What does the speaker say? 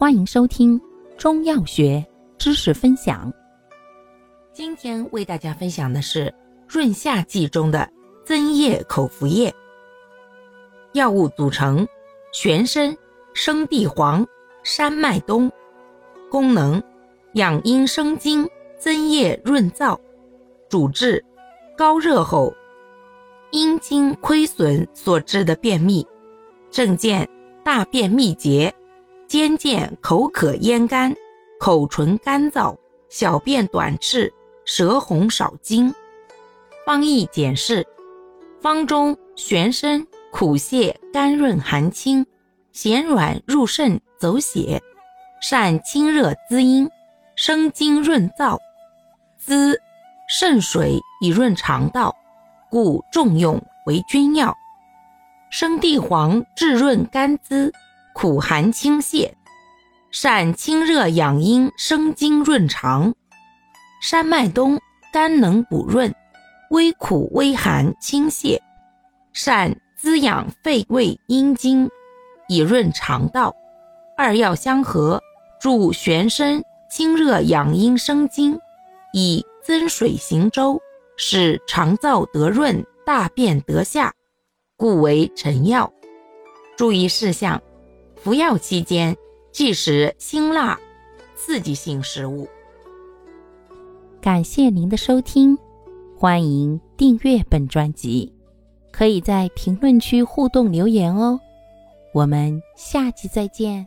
欢迎收听中药学知识分享。今天为大家分享的是润下剂中的增液口服液。药物组成：玄参、生地黄、山脉冬。功能：养阴生津、增液润燥。主治：高热后阴经亏损所致的便秘。症见：大便秘结。兼见口渴咽干、口唇干燥、小便短赤、舌红少津。方义简释：方中玄参苦泻甘润寒清，咸软入肾走血，善清热滋阴、生津润燥，滋肾水以润肠道，故重用为君药。生地黄治润肝滋。苦寒清泻，善清热养阴、生津润肠；山脉冬甘能补润，微苦微寒清泻，善滋养肺胃阴经，以润肠道。二药相合，助玄参清热养阴生津，以增水行舟，使肠燥得润，大便得下，故为臣药。注意事项。服药期间忌食辛辣、刺激性食物。感谢您的收听，欢迎订阅本专辑，可以在评论区互动留言哦。我们下期再见。